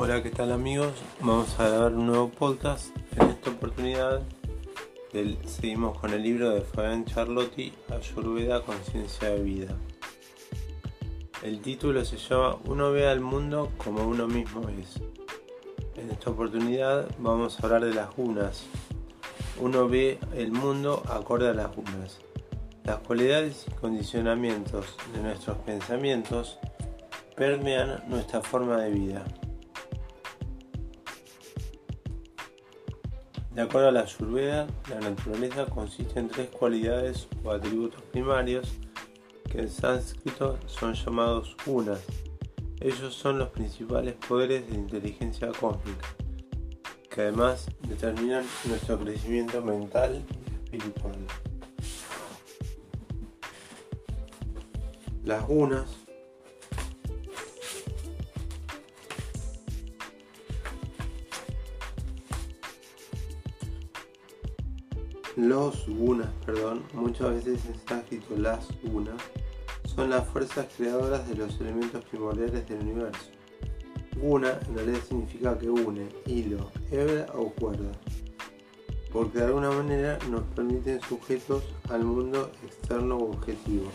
Hola, ¿qué tal amigos? Vamos a grabar un nuevo podcast. En esta oportunidad seguimos con el libro de Fabián Charlotti, Ayurveda, Conciencia de Vida. El título se llama Uno ve al mundo como uno mismo es. En esta oportunidad vamos a hablar de las gunas. Uno ve el mundo acorde a las gunas. Las cualidades y condicionamientos de nuestros pensamientos permean nuestra forma de vida. De acuerdo a la Ayurveda, la naturaleza consiste en tres cualidades o atributos primarios que en sánscrito son llamados gunas. Ellos son los principales poderes de inteligencia cósmica, que además determinan nuestro crecimiento mental y espiritual. Las gunas Los gunas, perdón, muchas veces está escrito las gunas, son las fuerzas creadoras de los elementos primordiales del universo. Guna en realidad significa que une, hilo, hebra o cuerda, porque de alguna manera nos permiten sujetos al mundo externo o objetivo.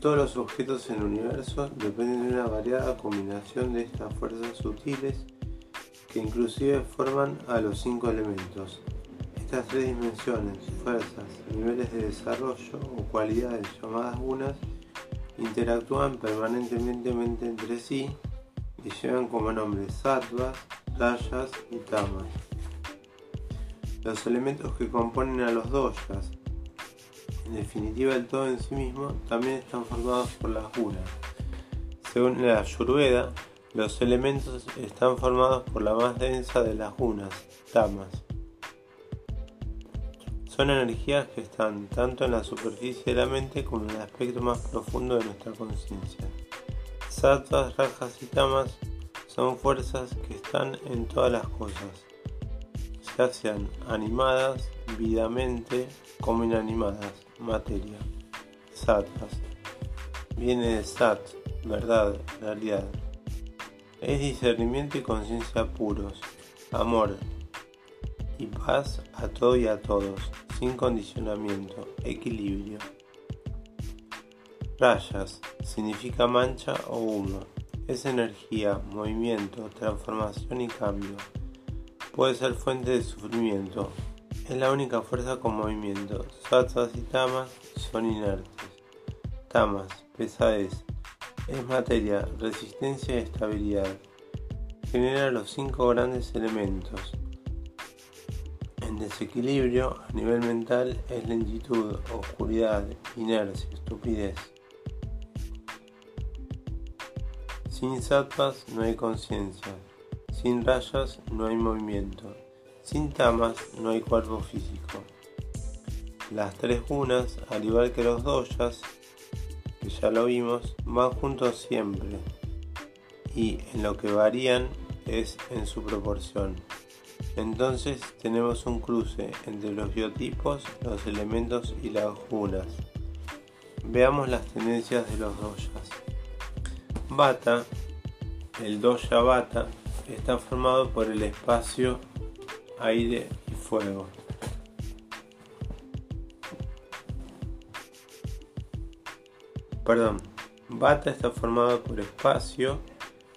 Todos los objetos en el universo dependen de una variada combinación de estas fuerzas sutiles que inclusive forman a los cinco elementos, estas tres dimensiones, fuerzas, niveles de desarrollo o cualidades llamadas gunas interactúan permanentemente entre sí y llevan como nombre sattvas, rayas y tamas. Los elementos que componen a los doyas, en definitiva el todo en sí mismo, también están formados por las gunas. Según la Ayurveda, los elementos están formados por la más densa de las gunas, tamas. Son energías que están tanto en la superficie de la mente como en el aspecto más profundo de nuestra conciencia. Sattvas, rajas y tamas son fuerzas que están en todas las cosas, ya sean animadas, vidamente, como inanimadas, materia. Sattvas viene de sat, verdad, realidad. Es discernimiento y conciencia puros, amor y paz a todo y a todos sin condicionamiento, equilibrio. Rayas significa mancha o humo. Es energía, movimiento, transformación y cambio. Puede ser fuente de sufrimiento. Es la única fuerza con movimiento. Sattvas y tamas son inertes. Tamas, pesadez. Es materia, resistencia y estabilidad. Genera los cinco grandes elementos desequilibrio a nivel mental es lentitud, oscuridad, inercia, estupidez. Sin sattvas no hay conciencia, sin rayas no hay movimiento, sin tamas no hay cuerpo físico. Las tres gunas, al igual que los doyas, que ya lo vimos, van juntos siempre y en lo que varían es en su proporción. Entonces tenemos un cruce entre los biotipos, los elementos y las gunas. Veamos las tendencias de los doyas. Bata, el doya bata, está formado por el espacio, aire y fuego. Perdón, Bata está formado por espacio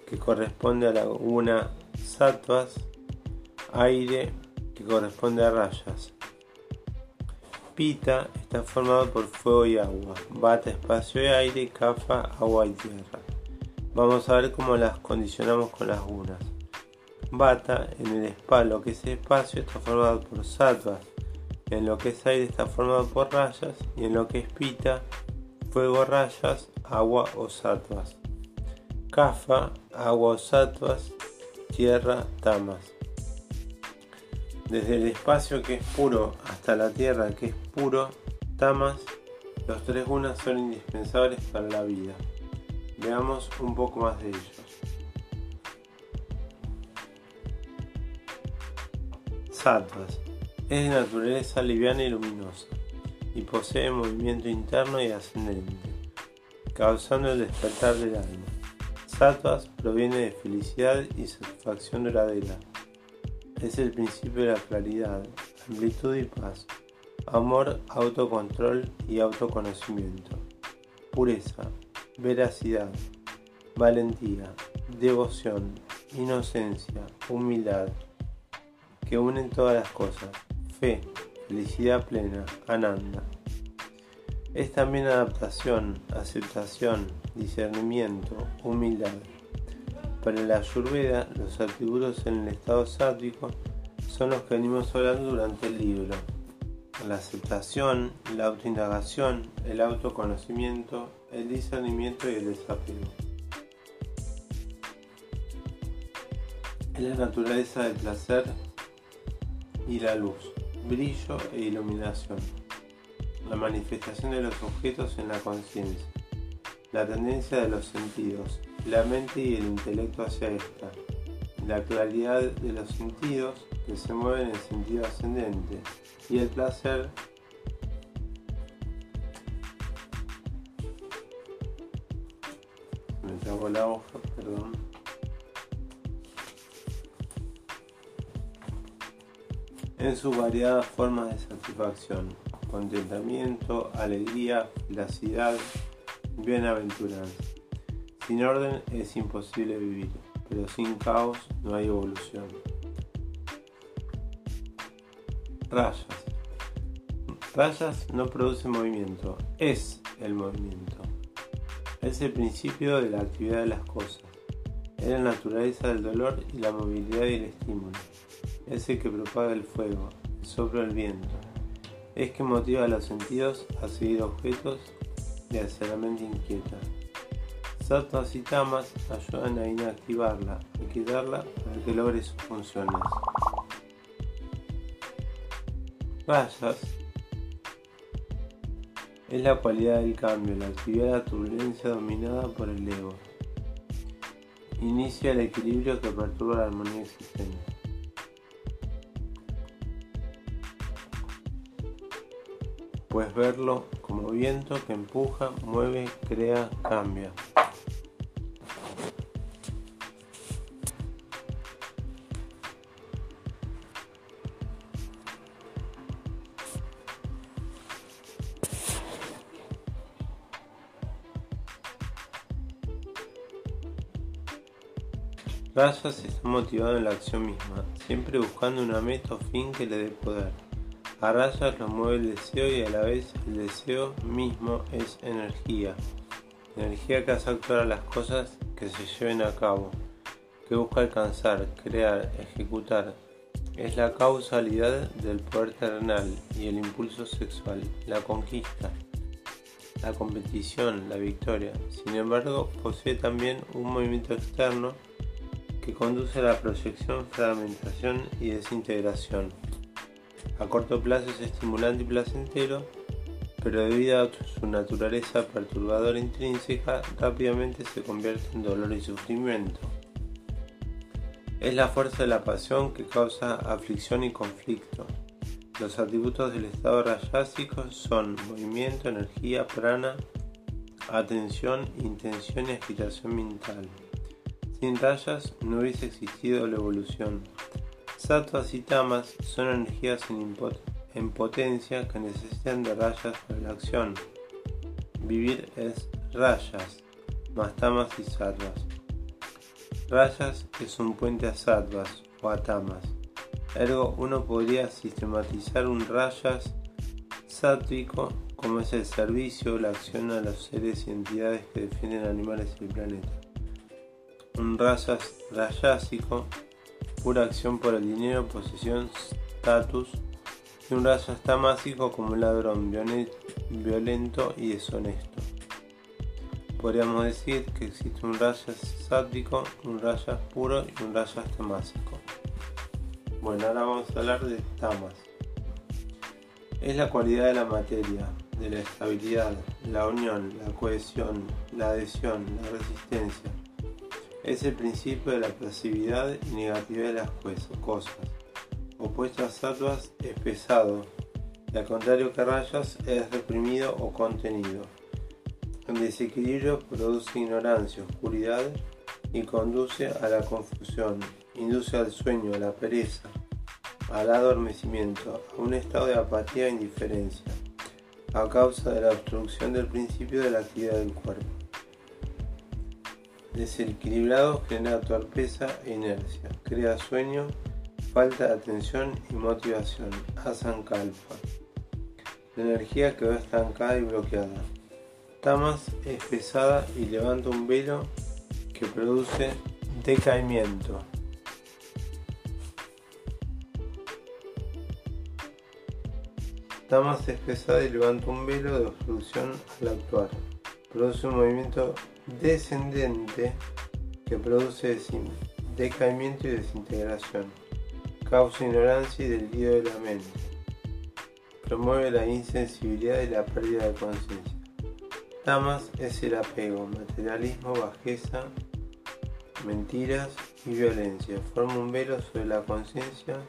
que corresponde a la guna sattvas aire que corresponde a rayas. Pita está formado por fuego y agua. Bata, espacio y aire. Kafa, agua y tierra. Vamos a ver cómo las condicionamos con las gunas. Bata, en el espalo que es espacio, está formado por sattvas. En lo que es aire está formado por rayas. Y en lo que es pita, fuego, rayas, agua o sattvas. Kafa, agua o sattvas, tierra, tamas desde el espacio que es puro hasta la tierra que es puro, tamas, los tres gunas son indispensables para la vida. Veamos un poco más de ellos. Sattvas es de naturaleza liviana y luminosa y posee movimiento interno y ascendente, causando el despertar del alma. Sattvas proviene de felicidad y satisfacción duradera. Es el principio de la claridad, amplitud y paz, amor, autocontrol y autoconocimiento, pureza, veracidad, valentía, devoción, inocencia, humildad, que unen todas las cosas, fe, felicidad plena, ananda. Es también adaptación, aceptación, discernimiento, humildad. Para la Ayurveda, los atributos en el estado sátrico son los que venimos hablando durante el libro. La aceptación, la autoindagación, el autoconocimiento, el discernimiento y el desapego. Es la naturaleza del placer y la luz, brillo e iluminación. La manifestación de los objetos en la conciencia. La tendencia de los sentidos, la mente y el intelecto hacia esta. La claridad de los sentidos que se mueven en sentido ascendente. Y el placer me trago la hoja, perdón. En sus variadas formas de satisfacción, contentamiento, alegría, felicidad, bienaventuranza. Sin orden es imposible vivir, pero sin caos no hay evolución. Rayas. Rayas no produce movimiento, es el movimiento. Es el principio de la actividad de las cosas. Es la naturaleza del dolor y la movilidad y el estímulo. Es el que propaga el fuego, el soplo del viento. Es que motiva a los sentidos a seguir objetos y hacia la mente inquieta. Sattvas y tamas ayudan a inactivarla y quitarla para que logre sus funciones. Rayas es la cualidad del cambio, la actividad de la turbulencia dominada por el ego. Inicia el equilibrio que perturba la armonía existente. Puedes verlo como viento que empuja, mueve, crea, cambia. Rayas está motivado en la acción misma, siempre buscando una meta o fin que le dé poder. A rayas lo mueve el deseo y a la vez el deseo mismo es energía. Energía que hace actuar a las cosas que se lleven a cabo, que busca alcanzar, crear, ejecutar. Es la causalidad del poder terrenal y el impulso sexual, la conquista, la competición, la victoria. Sin embargo, posee también un movimiento externo que conduce a la proyección, fragmentación y desintegración. A corto plazo es estimulante y placentero, pero debido a su naturaleza perturbadora intrínseca, rápidamente se convierte en dolor y sufrimiento. Es la fuerza de la pasión que causa aflicción y conflicto. Los atributos del estado rayásico son movimiento, energía, prana, atención, intención y agitación mental. Sin rayas no hubiese existido la evolución. Sattvas y tamas son energías en, potencia que necesitan de rayas para la acción. Vivir es rayas, más tamas y sattvas. Rayas es un puente a sattvas o a tamas. Ergo, uno podría sistematizar un rayas sátvico como es el servicio o la acción a los seres y entidades que defienden animales y el planeta. Un rayas rayásico pura acción por el dinero, posesión, status, y un raza tamásico como un ladrón violento y deshonesto. Podríamos decir que existe un raza sátrico, un raza puro y un raza tamásico. Bueno, ahora vamos a hablar de tamas. Es la cualidad de la materia, de la estabilidad, la unión, la cohesión, la adhesión, la resistencia, es el principio de la pasividad y negatividad de las cosas. Opuesto a sattvas es pesado, y al contrario que rayas es reprimido o contenido. El desequilibrio produce ignorancia, oscuridad y conduce a la confusión, induce al sueño, a la pereza, al adormecimiento, a un estado de apatía e indiferencia, a causa de la obstrucción del principio de la actividad del cuerpo. Desequilibrado genera torpeza e inercia, crea sueño, falta de atención y motivación, asankalpa. La energía quedó estancada y bloqueada. Tamas es pesada y levanta un velo que produce decaimiento. Tamas es pesada y levanta un velo de obstrucción al actuar. Produce un movimiento descendente que produce decaimiento y desintegración. Causa ignorancia y delirio de la mente. Promueve la insensibilidad y la pérdida de conciencia. Tamas es el apego, materialismo, bajeza, mentiras y violencia. Forma un velo sobre la conciencia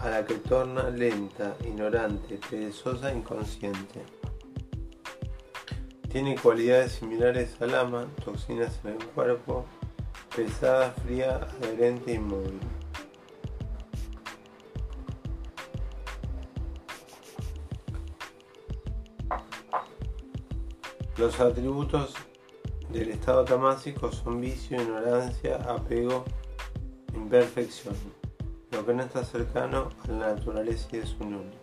a la que torna lenta, ignorante, perezosa, inconsciente. Tiene cualidades similares al ama, toxinas en el cuerpo, pesada, fría, adherente, inmóvil. Los atributos del estado tamásico son vicio, ignorancia, apego, imperfección, lo que no está cercano a la naturaleza y de su nombre.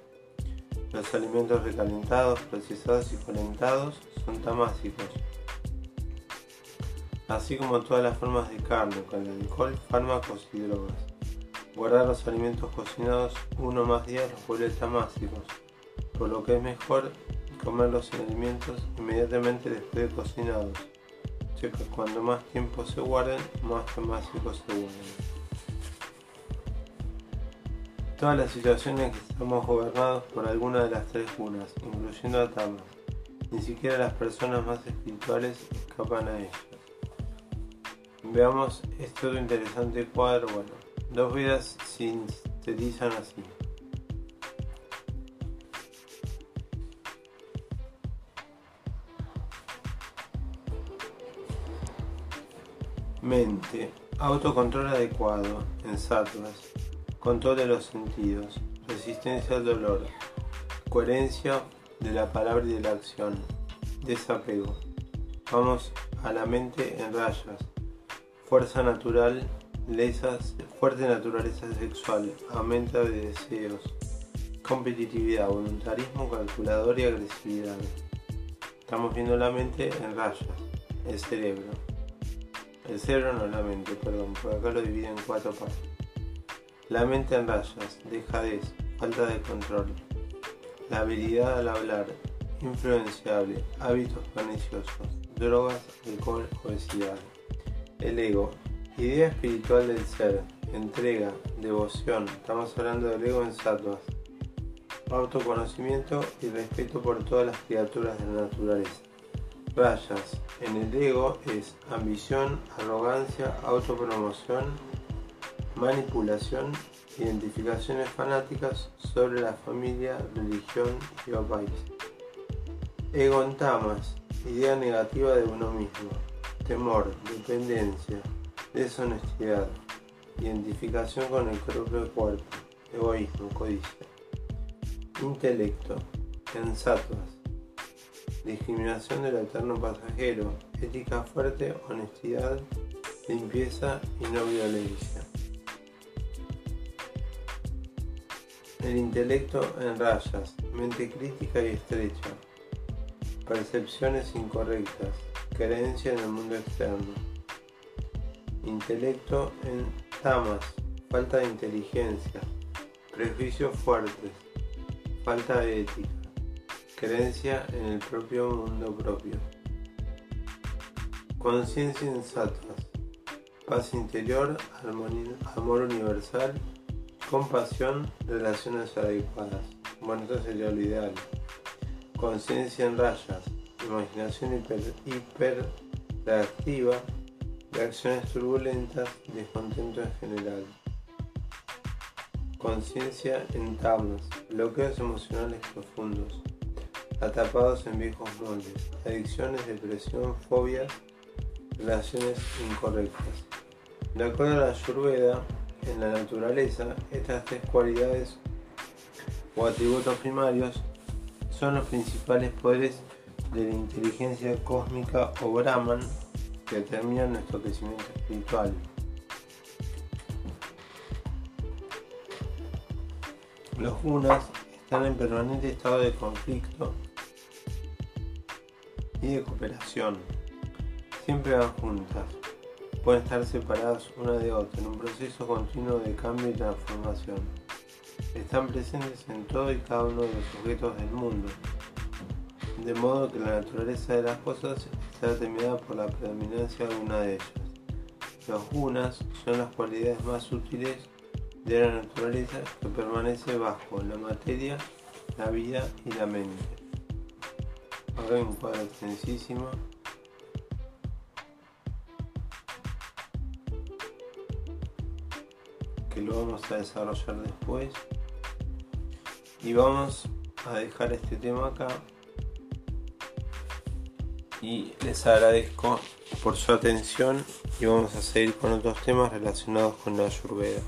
Los alimentos recalentados, procesados y calentados son tamásicos, así como todas las formas de carne, con alcohol, fármacos y drogas. Guardar los alimentos cocinados uno más días los vuelve tamásicos, por lo que es mejor comer los alimentos inmediatamente después de cocinados, ya que cuando más tiempo se guarden, más tamásicos se vuelven. Todas las situaciones que estamos gobernados por alguna de las tres gunas, incluyendo a Tama. Ni siquiera las personas más espirituales escapan a ellas. Veamos este otro interesante cuadro. Bueno, dos vidas sintetizan así. Mente. Autocontrol adecuado en sattvas. Control de los sentidos. Resistencia al dolor. Coherencia de la palabra y de la acción. Desapego. Vamos a la mente en rayas. Fuerza natural, lesas, fuerte naturaleza sexual, aumento de deseos, competitividad, voluntarismo, calculador y agresividad. Estamos viendo la mente en rayas, el cerebro. El cerebro no la mente, perdón, por acá lo divide en cuatro partes. La mente en rayas, dejadez, falta de control. La habilidad al hablar, influenciable, hábitos perniciosos, drogas, alcohol, obesidad. El ego, idea espiritual del ser, entrega, devoción, estamos hablando del ego en sattvas, autoconocimiento y respeto por todas las criaturas de la naturaleza. Rayas, en el ego es ambición, arrogancia, autopromoción, manipulación, identificaciones fanáticas sobre la familia, religión y o país. Egontamas, idea negativa de uno mismo, temor, dependencia, deshonestidad, identificación con el propio cuerpo, egoísmo, codicia. Intelecto, ensatuas, discriminación del eterno pasajero, ética fuerte, honestidad, limpieza y no violencia. El intelecto en rayas, mente crítica y estrecha, percepciones incorrectas, creencia en el mundo externo. Intelecto en tamas, falta de inteligencia, prejuicios fuertes, falta de ética, creencia en el propio mundo propio. Conciencia en sattvas, paz interior, amor universal Compasión, relaciones adecuadas. Bueno, esto sería lo ideal. Conciencia en rayas, imaginación hiper, reactiva, reacciones turbulentas, descontento en general. Conciencia en tamas, bloqueos emocionales profundos, atrapados en viejos moldes, adicciones, depresión, fobias, relaciones incorrectas. De acuerdo a la Ayurveda, en la naturaleza, estas tres cualidades o atributos primarios son los principales poderes de la inteligencia cósmica o Brahman que determinan nuestro crecimiento espiritual. Los gunas están en permanente estado de conflicto y de cooperación. Siempre van juntas. Pueden estar separadas una de otra en un proceso continuo de cambio y transformación. Están presentes en todo y cada uno de los objetos del mundo, de modo que la naturaleza de las cosas está determinada por la predominancia de una de ellas. Los gunas son las cualidades más sutiles de la naturaleza que permanece bajo la materia, la vida y la mente. Acá hay un cuadro extensísimo. Lo vamos a desarrollar después y vamos a dejar este tema acá y les agradezco por su atención y vamos a seguir con otros temas relacionados con la ayurveda.